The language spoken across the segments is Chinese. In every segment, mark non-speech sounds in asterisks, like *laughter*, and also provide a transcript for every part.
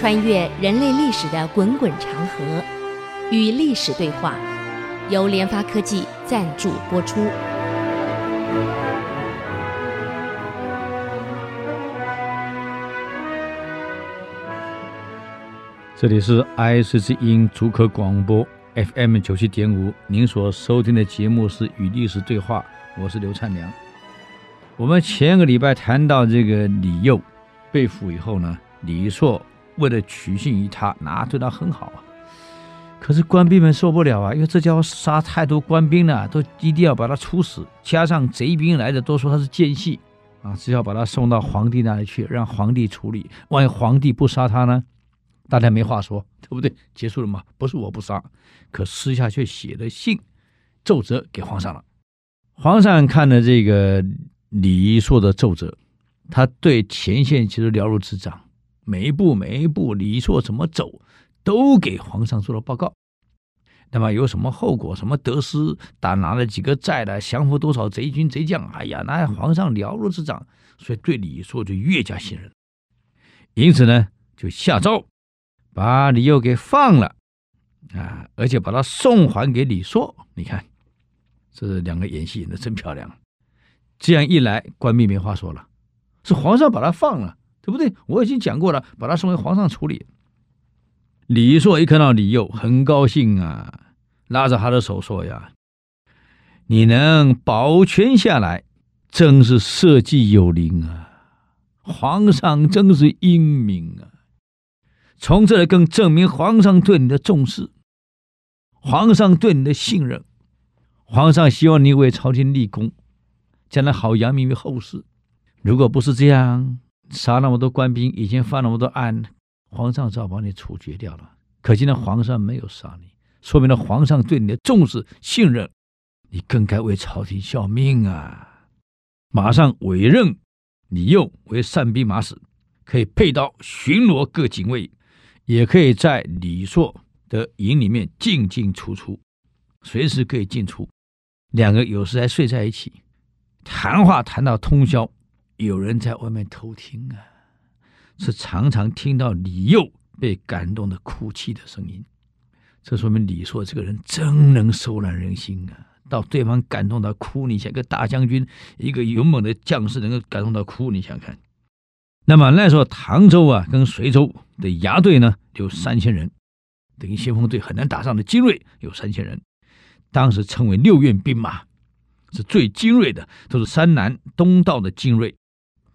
穿越人类历史的滚滚长河，与历史对话，由联发科技赞助播出。这里是 IC 之音竹科广播 FM 九七点五，您所收听的节目是《与历史对话》，我是刘灿良。我们前个礼拜谈到这个李佑被俘以后呢，李硕为了取信于他，那对他很好啊。可是官兵们受不了啊，因为这家伙杀太多官兵了，都一定要把他处死。加上贼兵来的都说他是奸细啊，只要把他送到皇帝那里去，让皇帝处理。万一皇帝不杀他呢，大家没话说，对不对？结束了吗？不是我不杀，可私下却写了信奏折给皇上了。皇上看了这个。李硕的奏折，他对前线其实了如指掌，每一步每一步李硕怎么走，都给皇上做了报告。那么有什么后果，什么得失，打拿了几个寨的，降服多少贼军贼将，哎呀，那皇上了如指掌，所以对李硕就越加信任。因此呢，就下诏把李佑给放了啊，而且把他送还给李硕。你看，这两个演戏演的真漂亮。这样一来，官兵没话说了，是皇上把他放了，对不对？我已经讲过了，把他送回皇上处理。李硕一看到李佑，很高兴啊，拉着他的手说：“呀，你能保全下来，真是社稷有灵啊！皇上真是英明啊！从这里更证明皇上对你的重视，皇上对你的信任，皇上希望你为朝廷立功。”将来好扬名于后世。如果不是这样，杀那么多官兵，以前犯那么多案，皇上早把你处决掉了。可今天皇上没有杀你，说明了皇上对你的重视、信任，你更该为朝廷效命啊！马上委任李佑为善兵马使，可以配刀巡逻各警卫，也可以在李硕的营里面进进出出，随时可以进出。两个有时还睡在一起。谈话谈到通宵，有人在外面偷听啊，是常常听到李佑被感动的哭泣的声音。这说明李硕这个人真能收揽人心啊！到对方感动到哭，你像一个大将军，一个勇猛的将士能够感动到哭，你想看？那么那时候唐州啊，跟随州的牙队呢，有三千人，等于先锋队很难打仗的精锐有三千人，当时称为六院兵马。是最精锐的，都是山南东道的精锐。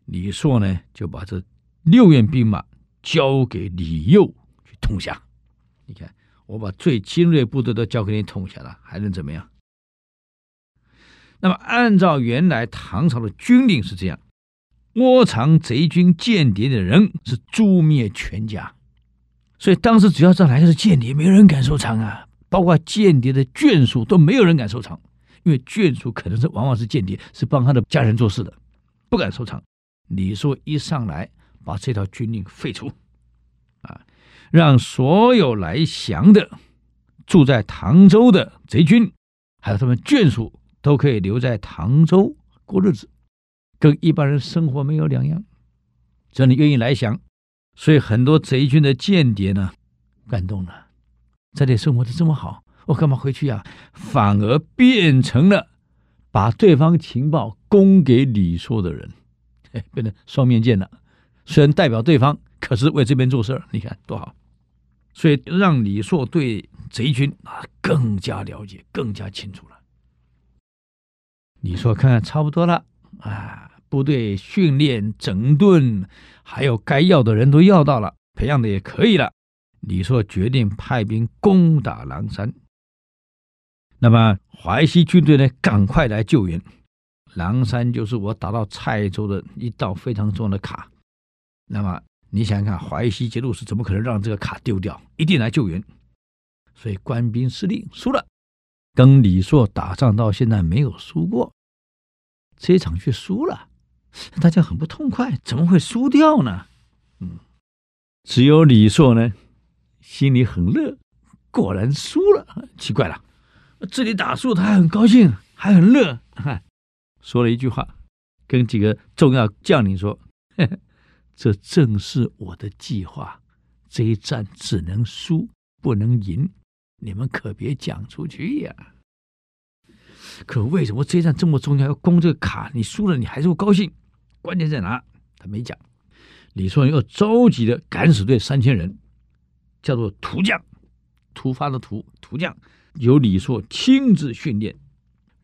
李硕呢，就把这六院兵马交给李佑去统辖。你看，我把最精锐部队都交给你统辖了，还能怎么样？那么，按照原来唐朝的军令是这样：窝藏贼军间谍的人是诛灭全家。所以当时只要这来的是间谍，没有人敢收藏啊，包括间谍的眷属都没有人敢收藏。因为眷属可能是往往是间谍，是帮他的家人做事的，不敢收藏。李硕一上来，把这条军令废除，啊，让所有来降的住在唐州的贼军，还有他们眷属，都可以留在唐州过日子，跟一般人生活没有两样。只要你愿意来降，所以很多贼军的间谍呢，感动了，在这里生活的这么好。我干嘛回去呀？反而变成了把对方情报供给李硕的人，哎变成双面剑了。虽然代表对方，可是为这边做事儿。你看多好！所以让李硕对贼军啊更加了解，更加清楚了。李硕看看差不多了啊，部队训练整顿，还有该要的人都要到了，培养的也可以了。李硕决定派兵攻打狼山。那么淮西军队呢，赶快来救援。狼山就是我打到蔡州的一道非常重要的卡。那么你想想看，淮西节度使怎么可能让这个卡丢掉？一定来救援。所以官兵司令输了，跟李硕打仗到现在没有输过，这场却输了，大家很不痛快，怎么会输掉呢？嗯，只有李硕呢，心里很乐，果然输了，奇怪了。这里打输，他还很高兴，还很乐，哈，说了一句话，跟几个重要将领说：“呵呵，这正是我的计划，这一战只能输不能赢，你们可别讲出去呀。可为什么这一战这么重要，要攻这个卡？你输了，你还是会高兴？关键在哪？他没讲。李硕又召集了敢死队三千人，叫做突将，突发的突突将，由李硕亲自训练，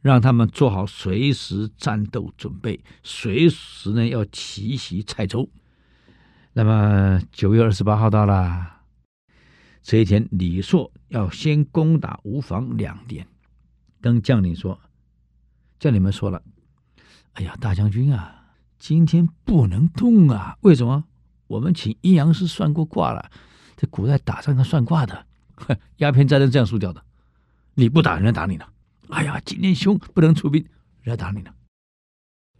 让他们做好随时战斗准备，随时呢要奇袭蔡州。那么九月二十八号到了，这一天，李硕要先攻打吴房两点。跟将领说：“将领们说了，哎呀，大将军啊，今天不能动啊！为什么？我们请阴阳师算过卦了，这古代打仗要算卦的，*laughs* 鸦片战争这样输掉的。你不打，人家打你呢。哎呀，今天凶，不能出兵，人家打你了。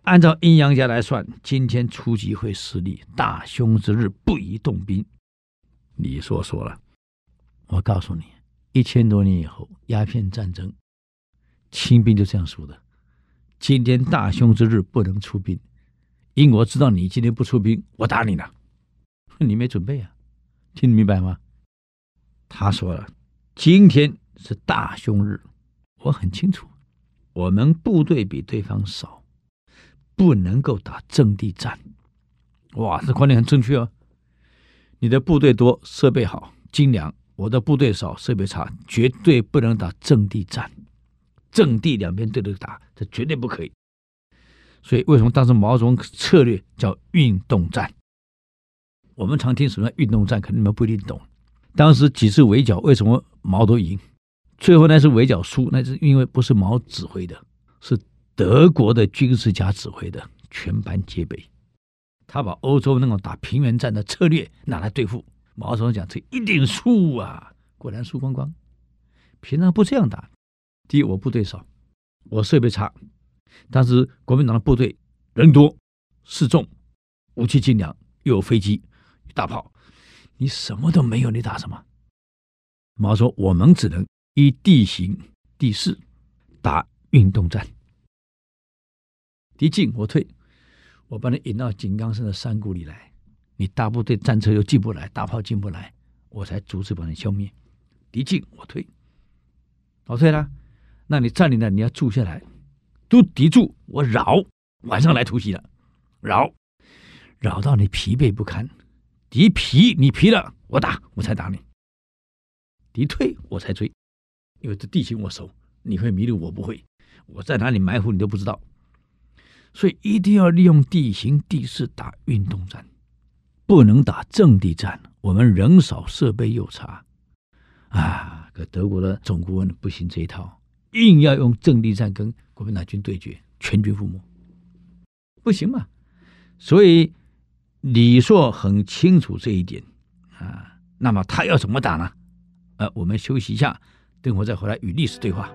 按照阴阳家来算，今天出击会失利，大凶之日不宜动兵。你说说了，我告诉你，一千多年以后，鸦片战争。”清兵就这样说的：今天大凶之日不能出兵，英国知道你今天不出兵，我打你了。你没准备啊？听得明白吗？他说了：今天是大凶日，我很清楚，我们部队比对方少，不能够打阵地战。哇，这观点很正确哦。你的部队多，设备好、精良；我的部队少，设备差，绝对不能打阵地战。阵地两边对着打，这绝对不可以。所以为什么当时毛泽东策略叫运动战？我们常听什么运动战，可能你们不一定懂。当时几次围剿，为什么毛都赢？最后那是围剿输，那是因为不是毛指挥的，是德国的军事家指挥的，全班皆备。他把欧洲那种打平原战的策略拿来对付毛泽东，讲这一定输啊！果然输光光。平常不这样打。第一，我部队少，我设备差。当时国民党的部队人多势众，武器精良，又有飞机、大炮，你什么都没有，你打什么？毛说：“我们只能依地形地势打运动战。敌进我退，我把你引到井冈山的山谷里来，你大部队战车又进不来，大炮进不来，我才逐次把你消灭。敌进我退，我退了。”那你占领了，你要住下来，都敌住，我扰，晚上来突袭了，扰，扰到你疲惫不堪，敌疲你疲了，我打我才打你，敌退我才追，因为这地形我熟，你会迷路我不会，我在哪里埋伏你都不知道，所以一定要利用地形地势打运动战，不能打阵地战，我们人少设备又差，啊，可德国的总顾问不行这一套。硬要用阵地战跟国民党军对决，全军覆没，不行嘛？所以李硕很清楚这一点啊。那么他要怎么打呢？呃，我们休息一下，等会再回来与历史对话。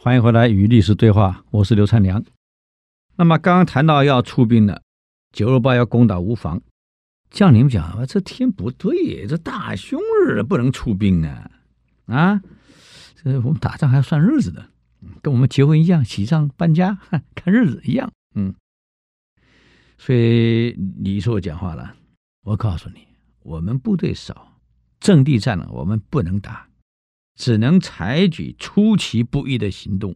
欢迎回来与历史对话，我是刘灿良。那么刚刚谈到要出兵了，九二八要攻打吴房，将领们讲这天不对，这大凶日不能出兵啊！啊，这我们打仗还要算日子的，跟我们结婚一样，喜丧搬家 *laughs* 看日子一样。嗯，所以李硕讲话了，我告诉你，我们部队少，阵地战了，我们不能打。只能采取出其不意的行动，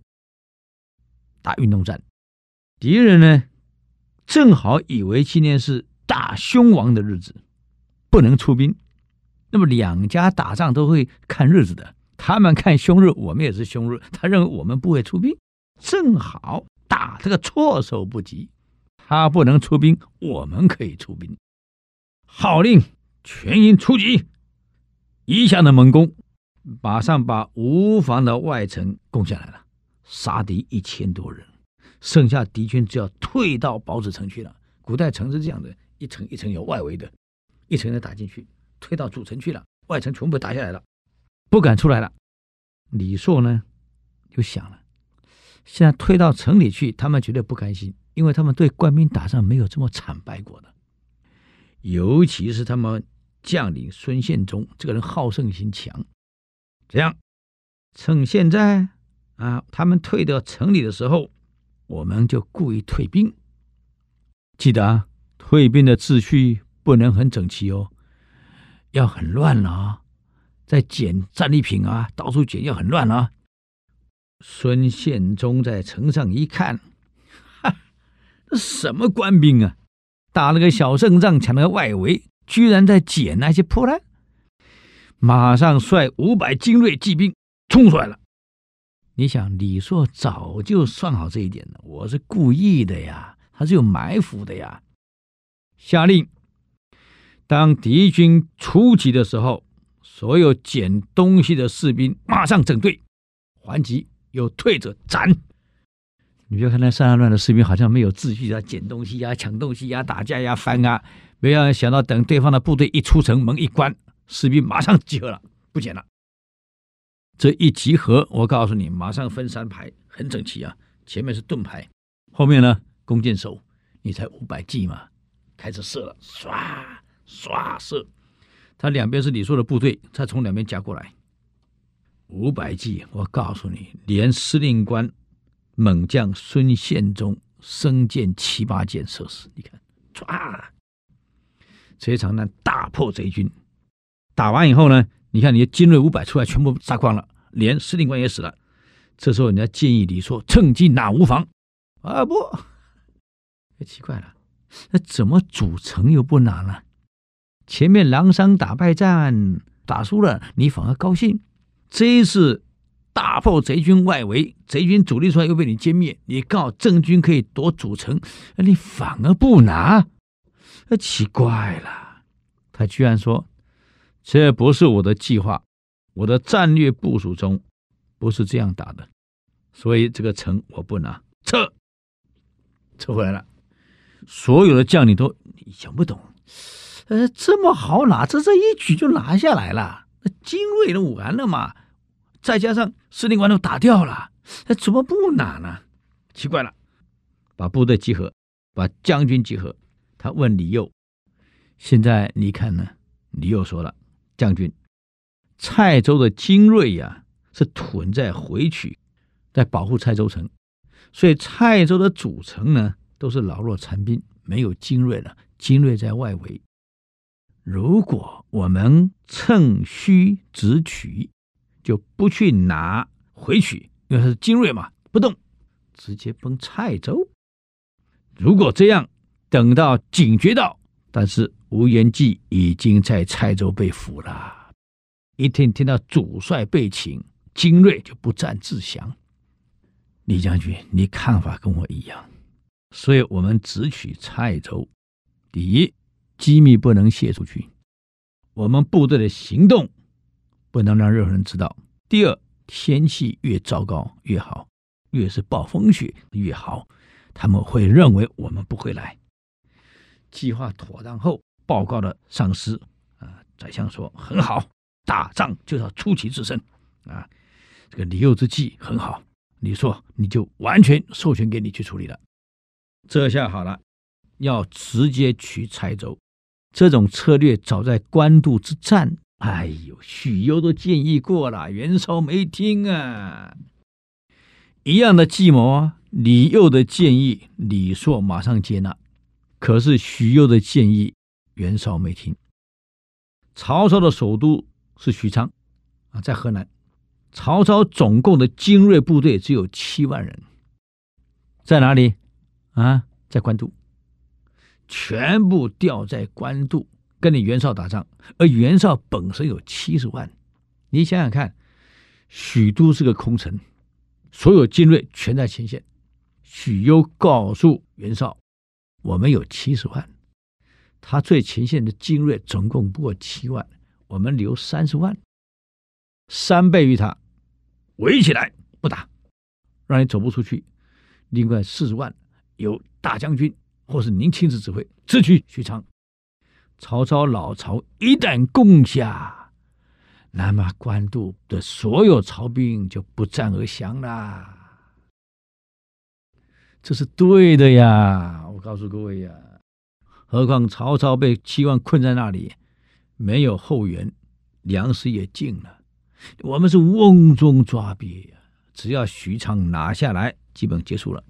打运动战。敌人呢，正好以为今天是大凶亡的日子，不能出兵。那么两家打仗都会看日子的，他们看凶日，我们也是凶日。他认为我们不会出兵，正好打这个措手不及。他不能出兵，我们可以出兵。号令全营出击，一下的猛攻。马上把吴房的外城攻下来了，杀敌一千多人，剩下敌军只要退到堡子城去了。古代城是这样的，一层一层有外围的，一层一层打进去，退到主城去了，外城全部打下来了，不敢出来了。李硕呢，就想了，现在退到城里去，他们绝对不甘心，因为他们对官兵打仗没有这么惨败过的，尤其是他们将领孙宪宗这个人好胜心强，这样趁现在啊，他们退到城里的时候，我们就故意退兵。记得啊，退兵的秩序不能很整齐哦，要很乱了啊。在捡战利品啊，到处捡要很乱啊。孙宪宗在城上一看，哈，这什么官兵啊？打了个小胜仗，抢了个外围，居然在捡那些破烂。马上率五百精锐骑兵冲出来了。你想，李硕早就算好这一点了，我是故意的呀，他是有埋伏的呀。下令，当敌军出击的时候。所有捡东西的士兵马上整队还击，有退者斩。你别看那三乱的士兵好像没有秩序啊，捡东西呀、啊、抢东西呀、啊、打架呀、翻啊，没有想到等对方的部队一出城，门一关，士兵马上集合了，不捡了。这一集合，我告诉你，马上分三排，很整齐啊。前面是盾牌，后面呢弓箭手，你才五百骑嘛，开始射了，唰唰射。他两边是李硕的部队，再从两边夹过来，五百骑。我告诉你，连司令官猛将孙宪宗生箭七八箭射死。你看，唰，这场呢大破贼军。打完以后呢，你看你的精锐五百出来，全部杀光了，连司令官也死了。这时候人家建议李说趁机拿吴房。啊不，奇怪了，那怎么主城又不拿呢？前面狼山打败战打输了，你反而高兴。这一次大破贼军外围，贼军主力出来又被你歼灭，你告郑军可以夺主城，你反而不拿，那奇怪了。他居然说：“这不是我的计划，我的战略部署中不是这样打的，所以这个城我不拿，撤，撤回来了。”所有的将领都想不懂。呃，这么好拿，这这一举就拿下来了。那精锐都完了嘛，再加上司令官都打掉了，那怎么不拿呢？奇怪了，把部队集合，把将军集合。他问李佑：“现在你看呢？”李佑说了：“将军，蔡州的精锐呀，是屯在回曲，在保护蔡州城，所以蔡州的主城呢，都是老弱残兵，没有精锐了。精锐在外围。”如果我们趁虚直取，就不去拿回曲，因为它是精锐嘛，不动，直接崩蔡州。如果这样，等到警觉到，但是吴元济已经在蔡州被俘了。一听听到主帅被擒，精锐就不战自降。李将军，你看法跟我一样，所以我们只取蔡州。第一。机密不能泄出去，我们部队的行动不能让任何人知道。第二，天气越糟糕越好，越是暴风雪越好，他们会认为我们不会来。计划妥当后，报告了上司。啊，宰相说很好，打仗就是要出奇制胜。啊，这个李佑之计很好，你说你就完全授权给你去处理了。这下好了，要直接取蔡州。这种策略早在官渡之战，哎呦，许攸都建议过了，袁绍没听啊。一样的计谋啊，李佑的建议，李硕马上接纳，可是许攸的建议，袁绍没听。曹操的首都是许昌啊，在河南。曹操总共的精锐部队只有七万人，在哪里啊？在官渡。全部调在官渡跟你袁绍打仗，而袁绍本身有七十万，你想想看，许都是个空城，所有精锐全在前线。许攸告诉袁绍，我们有七十万，他最前线的精锐总共不过七万，我们留三十万，三倍于他，围起来不打，让你走不出去。另外四十万由大将军。或是您亲自指挥，直取许昌。曹操老巢一旦攻下，那么官渡的所有曹兵就不战而降啦。这是对的呀！我告诉各位呀，何况曹操被七万困在那里，没有后援，粮食也尽了，我们是瓮中抓鳖呀！只要许昌拿下来，基本结束了。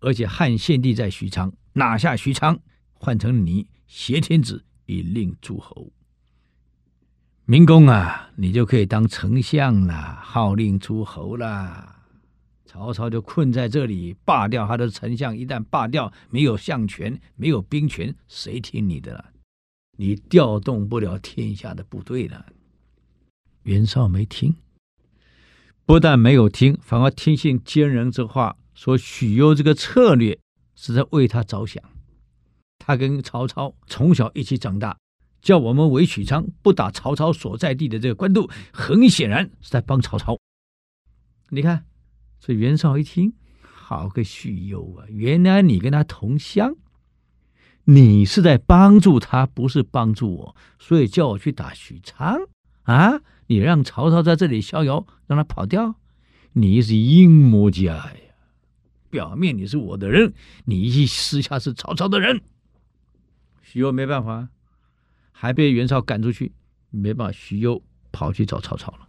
而且汉献帝在许昌拿下许昌，换成你挟天子以令诸侯，明公啊，你就可以当丞相了，号令诸侯了。曹操就困在这里，罢掉他的丞相。一旦罢掉，没有相权，没有兵权，谁听你的了？你调动不了天下的部队了。袁绍没听，不但没有听，反而听信奸人之话，说许攸这个策略是在为他着想。他跟曹操从小一起长大，叫我们围许昌，不打曹操所在地的这个官渡，很显然是在帮曹操。你看。所以袁绍一听，好个许攸啊！原来你跟他同乡，你是在帮助他，不是帮助我，所以叫我去打许昌啊！你让曹操在这里逍遥，让他跑掉，你是阴谋家呀！表面你是我的人，你一私下是曹操的人。许攸没办法，还被袁绍赶出去，没办法，许攸跑去找曹操了。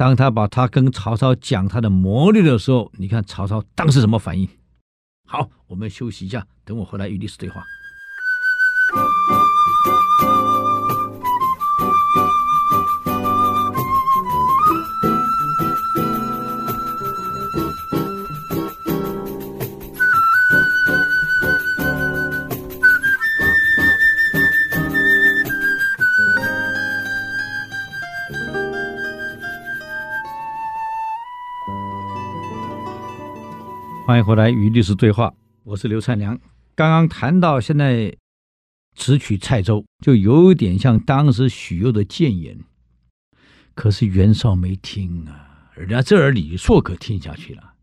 当他把他跟曹操讲他的谋略的时候，你看曹操当时什么反应？好，我们休息一下，等我回来与历史对话。欢迎回来与历史对话，我是刘灿良。刚刚谈到现在直取蔡州，就有点像当时许攸的谏言。可是袁绍没听啊，人家这儿李硕可听下去了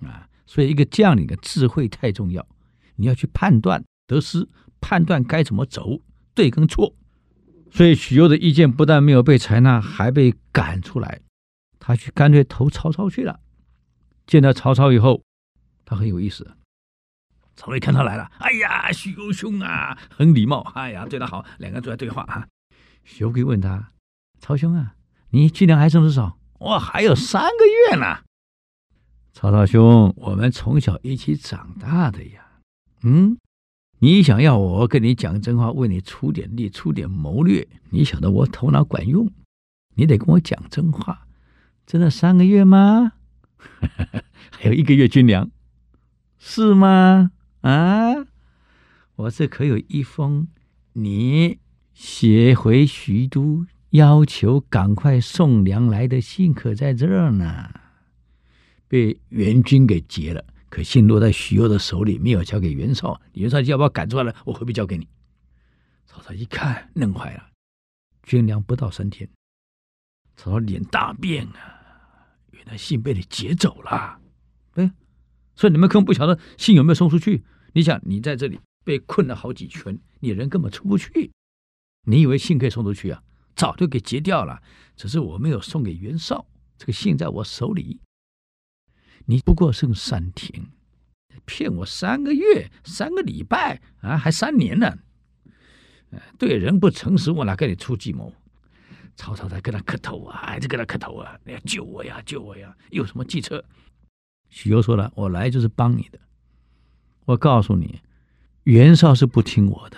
啊。所以一个将领的智慧太重要，你要去判断得失，判断该怎么走，对跟错。所以许攸的意见不但没有被采纳，还被赶出来。他去干脆投曹操去了。见到曹操以后。他很有意思，曹睿看他来了，哎呀，许攸兄啊，很礼貌，哎呀，对他好，两个人坐在对话啊。许攸问他，曹兄啊，你军粮还剩多少？我还有三个月呢。曹操兄，我们从小一起长大的呀，嗯，你想要我跟你讲真话，为你出点力，出点谋略，你晓得我头脑管用，你得跟我讲真话。真的三个月吗？*laughs* 还有一个月军粮。是吗？啊，我这可有一封你写回徐都，要求赶快送粮来的信，可在这儿呢。被袁军给劫了，可信落在许攸的手里，没有交给袁绍。袁绍就要把我赶出来了？我何必交给你？曹操一看，弄坏了，军粮不到三天。曹操脸大变啊，原来信被你劫走了。所以你们根本不晓得信有没有送出去。你想，你在这里被困了好几圈，你人根本出不去。你以为信可以送出去啊？早就给截掉了。只是我没有送给袁绍，这个信在我手里。你不过剩三天，骗我三个月、三个礼拜啊，还三年呢？对人不诚实，我哪跟你出计谋？曹操在跟他磕头啊，还在跟他磕头啊！你要救我呀，救我呀！有什么计策？许攸说了：“我来就是帮你的。我告诉你，袁绍是不听我的，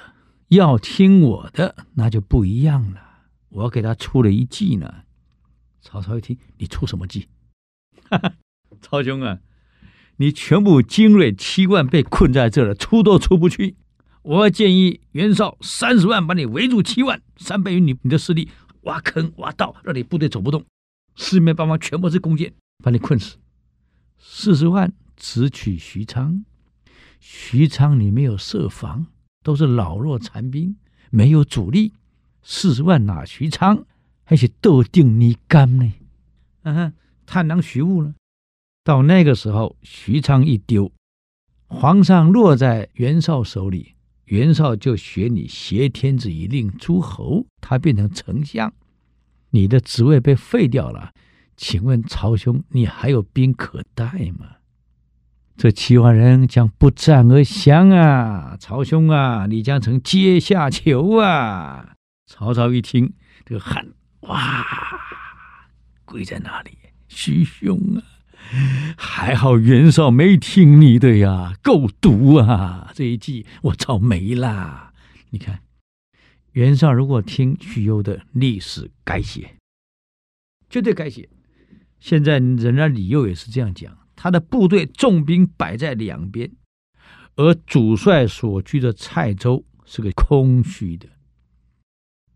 要听我的那就不一样了。我给他出了一计呢。”曹操一听：“你出什么计？”哈哈，曹兄啊，你全部精锐七万被困在这了，出都出不去。我建议袁绍三十万把你围住七万，三倍于你你的势力，挖坑挖道，让你部队走不动，四面八方全部是弓箭，把你困死。四十万直取许昌，许昌你没有设防，都是老弱残兵，没有主力。四十万拿许昌，还是斗定你干呢？嗯哼，探囊取物了。到那个时候，许昌一丢，皇上落在袁绍手里，袁绍就学你挟天子以令诸侯，他变成丞相，你的职位被废掉了，请问曹兄，你还有兵可带吗？这七万人将不战而降啊！曹兄啊，你将成阶下囚啊！曹操一听，这个汗哇，跪在那里，徐兄啊，还好袁绍没听你的呀，够毒啊！这一计我早没啦。你看，袁绍如果听许攸的，历史改写，绝对改写。现在人家李佑也是这样讲。他的部队重兵摆在两边，而主帅所居的蔡州是个空虚的，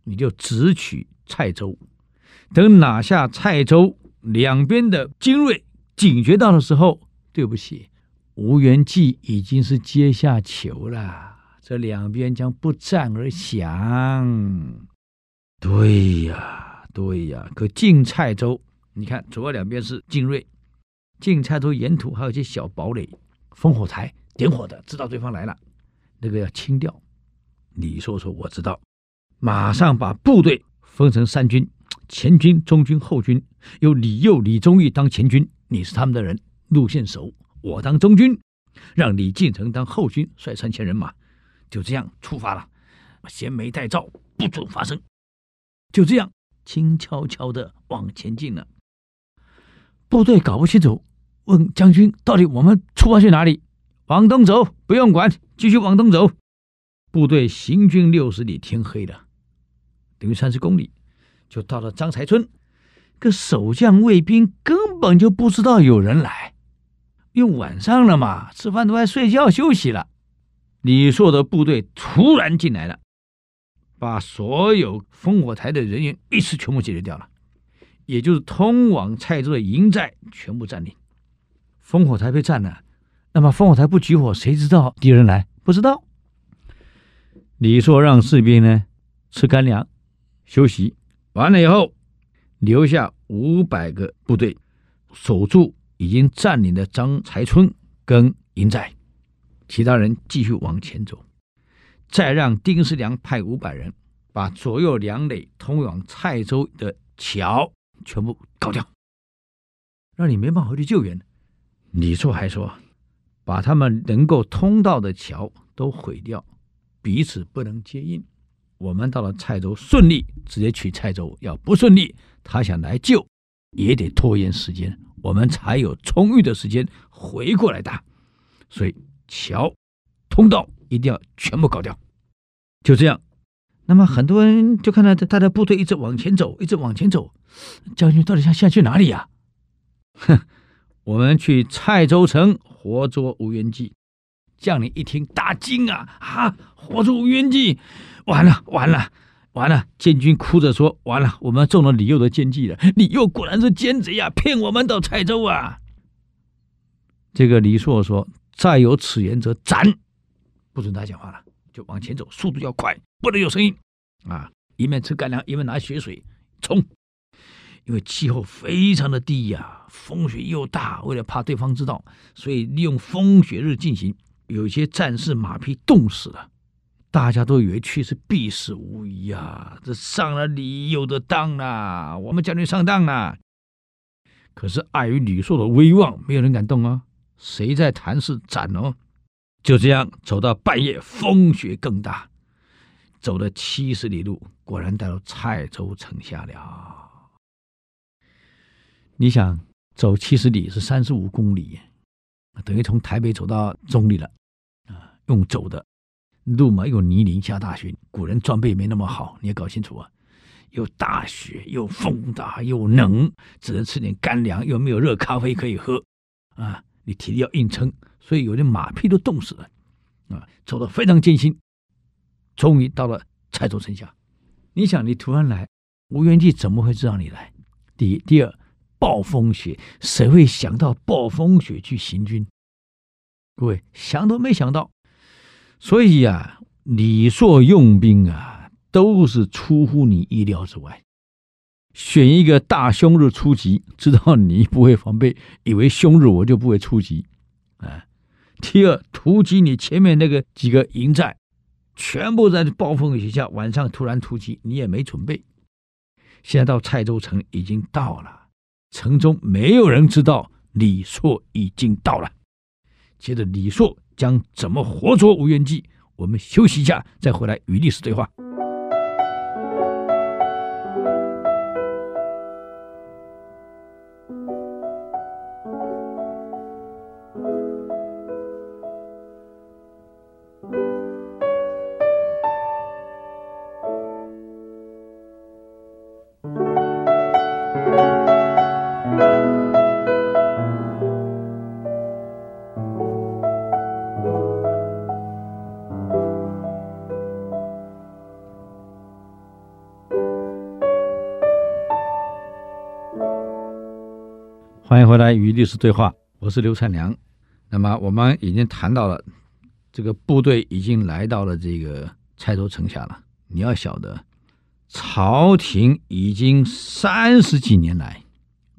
你就直取蔡州。等拿下蔡州，两边的精锐警觉到的时候，对不起，吴元济已经是阶下囚了，这两边将不战而降。对呀，对呀，可进蔡州，你看左右两边是精锐。进蔡州沿途还有一些小堡垒，烽火台点火的，知道对方来了，那个要清掉。你说说：“我知道，马上把部队分成三军，前军、中军、后军，由李佑、李忠义当前军，你是他们的人，路线熟；我当中军，让李进成当后军，率三千人马，就这样出发了。衔枚带诏，不准发声。就这样，轻悄悄的往前进了。部队搞不清楚。”问将军：“到底我们出发去哪里？”往东走，不用管，继续往东走。部队行军六十里，天黑了，等于三十公里，就到了张才村。可守将卫兵根本就不知道有人来，因为晚上了嘛，吃饭都爱睡觉休息了。李硕的部队突然进来了，把所有烽火台的人员一次全部解决掉了，也就是通往蔡州的营寨全部占领。烽火台被占了，那么烽火台不举火，谁知道敌人来？不知道。李硕让士兵呢吃干粮，休息完了以后，留下五百个部队守住已经占领的张才村跟营寨，其他人继续往前走。再让丁世良派五百人把左右两垒通往蔡州的桥全部搞掉，让你没办法回去救援。李处还说：“把他们能够通道的桥都毁掉，彼此不能接应。我们到了蔡州顺利，直接取蔡州；要不顺利，他想来救，也得拖延时间，我们才有充裕的时间回过来打。所以桥通道一定要全部搞掉。就这样，那么很多人就看到他的部队一直往前走，一直往前走。将军到底想下去哪里呀？哼！”我们去蔡州城活捉吴元济，将领一听大惊啊！啊，活捉吴元济，完了完了完了！监军哭着说：“完了，我们中了李佑的奸计了！李佑果然是奸贼呀，骗我们到蔡州啊！”这个李硕说：“再有此言者斩！”不准他讲话了，就往前走，速度要快，不能有声音啊！一面吃干粮，一面拿血水冲。因为气候非常的低呀，风雪又大，为了怕对方知道，所以利用风雪日进行。有些战士马匹冻死了，大家都以为去是必死无疑啊！这上了李佑的当了，我们将军上当了。可是碍于李硕的威望，没有人敢动啊。谁在谈事斩哦？就这样走到半夜，风雪更大，走了七十里路，果然到了蔡州城下了。你想走七十里是三十五公里，等于从台北走到中坜了，啊，用走的路嘛，又泥泞，下大雪，古人装备没那么好，你要搞清楚啊，又大雪，又风大，又冷，只能吃点干粮，又没有热咖啡可以喝，啊，你体力要硬撑，所以有的马匹都冻死了，啊，走得非常艰辛，终于到了蔡州城下。你想，你突然来，吴元济怎么会知道你来？第一，第二。暴风雪，谁会想到暴风雪去行军？各位想都没想到，所以呀、啊，李硕用兵啊，都是出乎你意料之外。选一个大凶日出击，知道你不会防备，以为凶日我就不会出击啊。第二，突击你前面那个几个营寨，全部在暴风雨下，晚上突然突击，你也没准备。现在到蔡州城已经到了，城中没有人知道李硕已经到了。接着李硕将怎么活捉吴元济？我们休息一下，再回来与历史对话。回来与历史对话，我是刘灿良。那么我们已经谈到了这个部队已经来到了这个蔡州城下了。你要晓得，朝廷已经三十几年来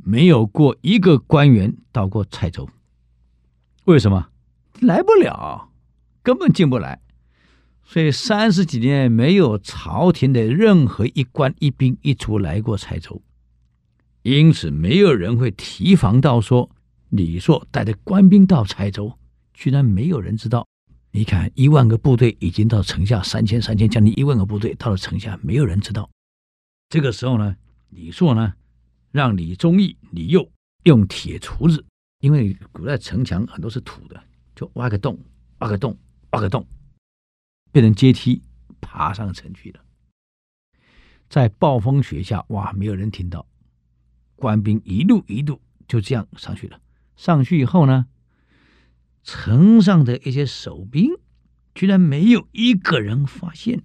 没有过一个官员到过蔡州。为什么？来不了，根本进不来。所以三十几年没有朝廷的任何一官一兵一卒来过蔡州。因此，没有人会提防到说李硕带着官兵到蔡州，居然没有人知道。你看，一万个部队已经到城下，三千、三千，将近一万个部队到了城下，没有人知道。这个时候呢，李硕呢，让李忠义、李佑用铁锄子，因为古代城墙很多是土的，就挖个洞，挖个洞，挖个洞，变成阶梯，爬上城去了。在暴风雪下，哇，没有人听到。官兵一路一路就这样上去了。上去以后呢，城上的一些守兵居然没有一个人发现。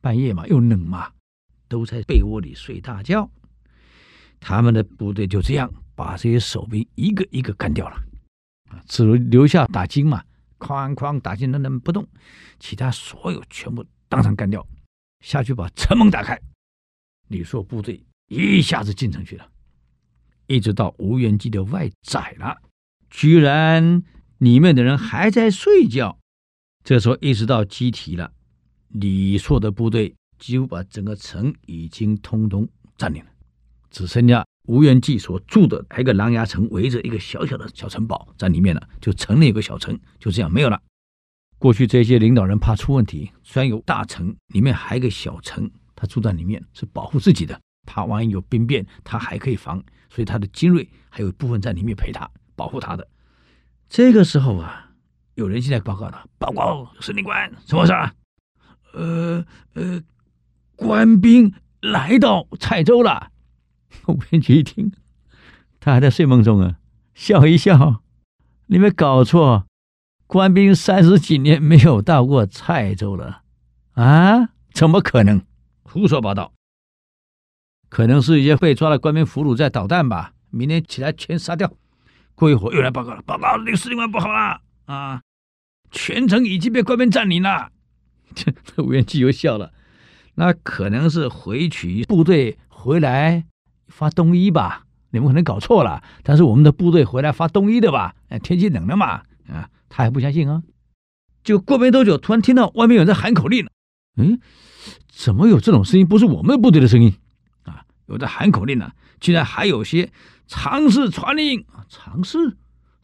半夜嘛，又冷嘛，都在被窝里睡大觉。他们的部队就这样把这些守兵一个一个干掉了。啊，只留下打金嘛，哐哐打金，那那不动，其他所有全部当场干掉。下去把城门打开，李硕部队。一下子进城去了，一直到吴元济的外宅了，居然里面的人还在睡觉。这时候一直到鸡啼了，李硕的部队几乎把整个城已经通通占领了，只剩下吴元济所住的还有一个狼牙城，围着一个小小的小城堡在里面了，就城内有个小城，就这样没有了。过去这些领导人怕出问题，虽然有大城，里面还有个小城，他住在里面是保护自己的。他万一有兵变，他还可以防，所以他的精锐还有一部分在里面陪他保护他的。这个时候啊，有人进来报告了：“报告司令官，什么事啊？呃呃，官兵来到蔡州了。”吴元济一听，他还在睡梦中啊，笑一笑：“你没搞错，官兵三十几年没有到过蔡州了啊？怎么可能？胡说八道！”可能是一些被抓的官兵俘虏在捣蛋吧，明天起来全杀掉。过一会儿又来报告了，报告那个司令官不好了啊，全城已经被官兵占领了。这 *laughs* 吴元济又笑了，那可能是回取部队回来发冬衣吧？你们可能搞错了，但是我们的部队回来发冬衣的吧？哎，天气冷了嘛，啊，他还不相信啊。就过没多久，突然听到外面有人在喊口令了，嗯，怎么有这种声音？不是我们部队的声音。有的喊口令呢、居然还有些常侍传令啊！常侍，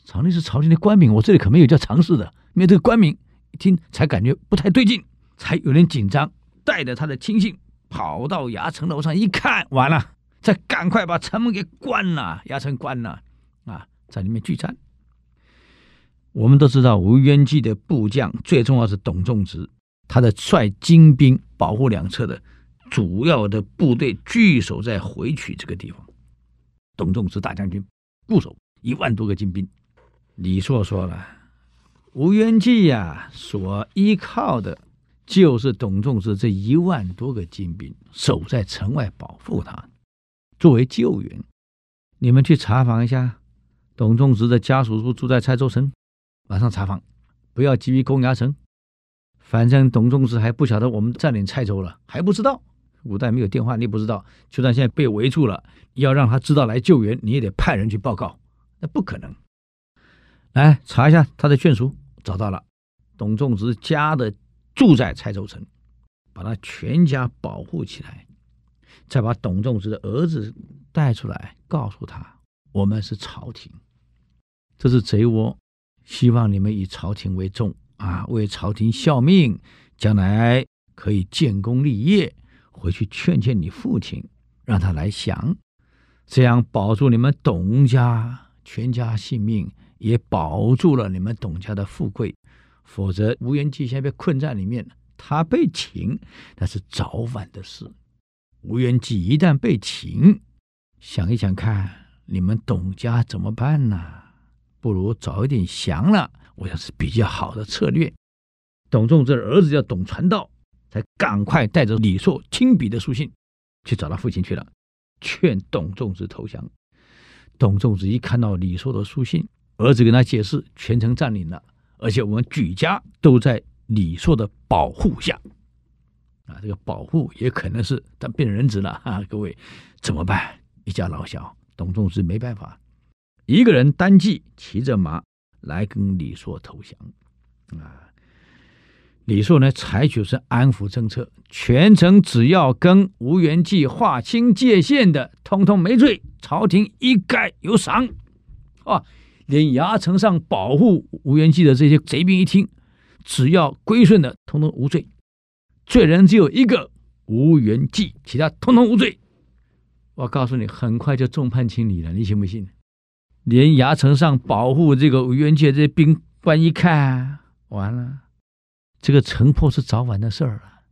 常令是朝廷的官名，我这里可没有叫常侍的。因为这个官名一听才感觉不太对劲，才有点紧张，带着他的亲信跑到衙城楼上一看，完了，再赶快把城门给关了，衙城关了啊，在里面拒战。我们都知道吴元济的部将最重要是董仲直，他的率精兵保护两侧的。主要的部队据守在回曲这个地方，董仲直大将军固守一万多个精兵。李硕说了，吴元济呀，所依靠的就是董仲直这一万多个精兵，守在城外保护他，作为救援。你们去查访一下，董仲直的家属是不是住在蔡州城？马上查访，不要急于攻衙城。反正董仲直还不晓得我们占领蔡州了，还不知道。古代没有电话，你不知道。就算现在被围住了，要让他知道来救援，你也得派人去报告，那不可能。来查一下他的眷属，找到了，董仲直家的住在蔡州城，把他全家保护起来。再把董仲直的儿子带出来，告诉他：我们是朝廷，这是贼窝，希望你们以朝廷为重啊，为朝廷效命，将来可以建功立业。回去劝劝你父亲，让他来降，这样保住你们董家全家性命，也保住了你们董家的富贵。否则，吴元济现在被困在里面，他被擒那是早晚的事。吴元济一旦被擒，想一想看，你们董家怎么办呢？不如早一点降了，我想是比较好的策略。董仲这儿子叫董传道。赶快带着李硕亲笔的书信去找他父亲去了，劝董仲子投降。董仲子一看到李硕的书信，儿子跟他解释，全城占领了，而且我们举家都在李硕的保护下。啊，这个保护也可能是他变人质了 *laughs* 啊！各位怎么办？一家老小，董仲子没办法，一个人单骑骑着马来跟李硕投降啊。李硕呢，采取是安抚政策，全城只要跟吴元济划清界限的，通通没罪，朝廷一概有赏。啊，连牙城上保护吴元济的这些贼兵一听，只要归顺的，通通无罪，罪人只有一个吴元济，其他通通无罪。我告诉你，很快就众叛亲离了，你信不信？连牙城上保护这个吴元济这些兵官一看，完了。这个城破是早晚的事儿了。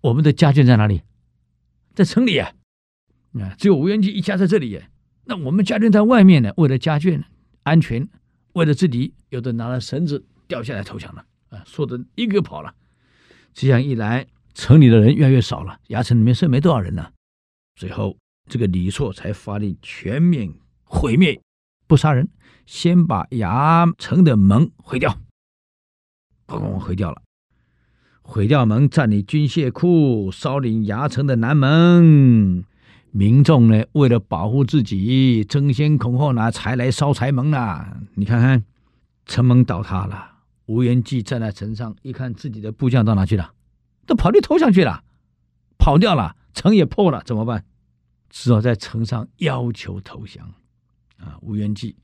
我们的家眷在哪里？在城里啊！啊，只有吴元济一家在这里。那我们家眷在外面呢？为了家眷安全，为了自己，有的拿了绳子掉下来投降了。啊，说的一个跑了。这样一来，城里的人越来越少了，牙城里面剩没多少人了。最后，这个李硕才发令全面毁灭，不杀人，先把牙城的门毁掉，咣咣毁掉了。毁掉门，占领军械库，烧领衙城的南门。民众呢，为了保护自己，争先恐后拿柴来烧柴门呐。你看看，城门倒塌了，吴元济站在城上，一看自己的部将到哪去了，都跑去投降去了，跑掉了，城也破了，怎么办？只好在城上要求投降。啊，吴元济，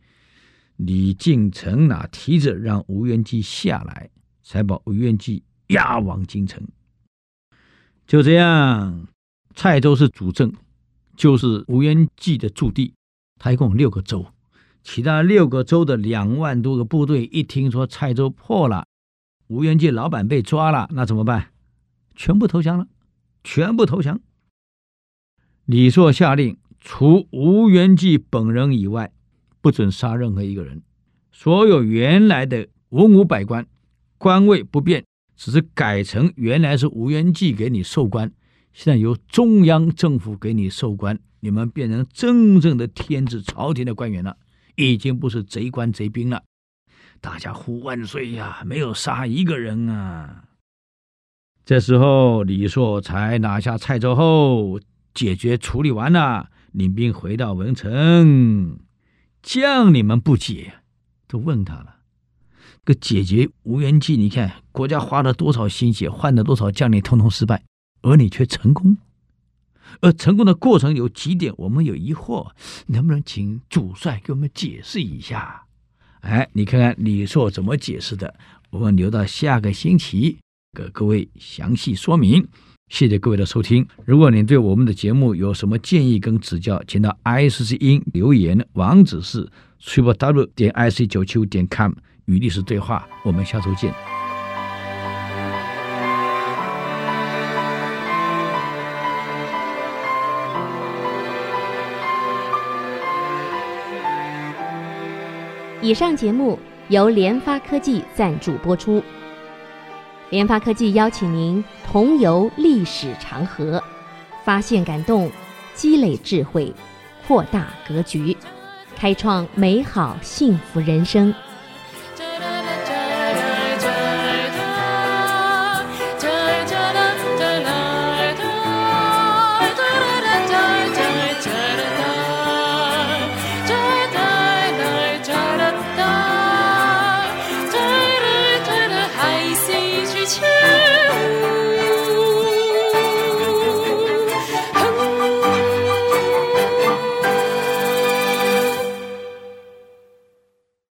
李靖城哪提着让吴元济下来，才把吴元济。押往京城，就这样。蔡州是主政，就是吴元济的驻地。他一共六个州，其他六个州的两万多个部队，一听说蔡州破了，吴元济老板被抓了，那怎么办？全部投降了，全部投降。李硕下令，除吴元济本人以外，不准杀任何一个人。所有原来的文武百官，官位不变。只是改成原来是吴元济给你授官，现在由中央政府给你授官，你们变成真正的天子朝廷的官员了，已经不是贼官贼兵了。大家呼万岁呀！没有杀一个人啊。这时候李硕才拿下蔡州后，解决处理完了，领兵回到文城，将领们不解，都问他了。个解决吴元济，你看国家花了多少心血，换了多少将领，统统失败，而你却成功。而成功的过程有几点，我们有疑惑，能不能请主帅给我们解释一下？哎，你看看李硕怎么解释的？我们留到下个星期给各位详细说明。谢谢各位的收听。如果您对我们的节目有什么建议跟指教，请到 IC 之音留言，网址是 triplew 点 ic 九七五点 com。与历史对话，我们下周见。以上节目由联发科技赞助播出。联发科技邀请您同游历史长河，发现感动，积累智慧，扩大格局，开创美好幸福人生。